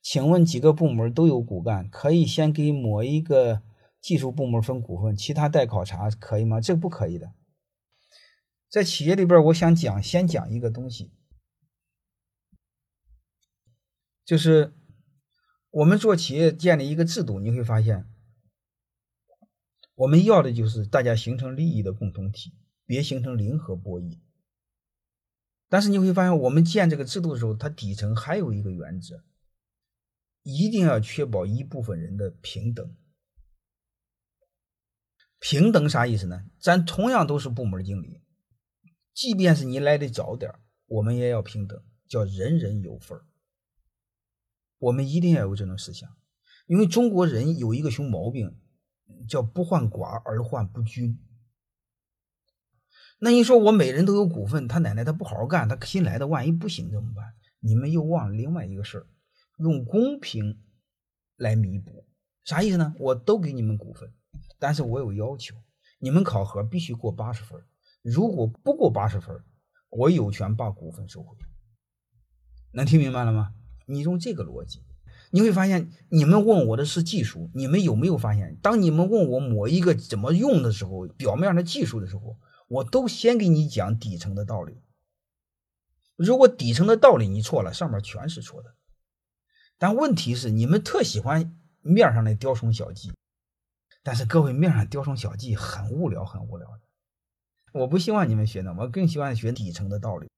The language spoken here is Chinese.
请问几个部门都有骨干，可以先给某一个技术部门分股份，其他待考察，可以吗？这个不可以的。在企业里边，我想讲，先讲一个东西，就是我们做企业建立一个制度，你会发现，我们要的就是大家形成利益的共同体，别形成零和博弈。但是你会发现，我们建这个制度的时候，它底层还有一个原则，一定要确保一部分人的平等。平等啥意思呢？咱同样都是部门经理，即便是你来的早点我们也要平等，叫人人有份我们一定要有这种思想，因为中国人有一个熊毛病，叫不患寡而患不均。那你说我每人都有股份，他奶奶他不好好干，他新来的万一不行怎么办？你们又忘了另外一个事儿，用公平来弥补，啥意思呢？我都给你们股份，但是我有要求，你们考核必须过八十分，如果不过八十分，我有权把股份收回。能听明白了吗？你用这个逻辑，你会发现，你们问我的是技术，你们有没有发现，当你们问我某一个怎么用的时候，表面的技术的时候？我都先给你讲底层的道理。如果底层的道理你错了，上面全是错的。但问题是，你们特喜欢面上的雕虫小技，但是各位面上雕虫小技很无聊，很无聊的。我不希望你们学那，我更希望学底层的道理。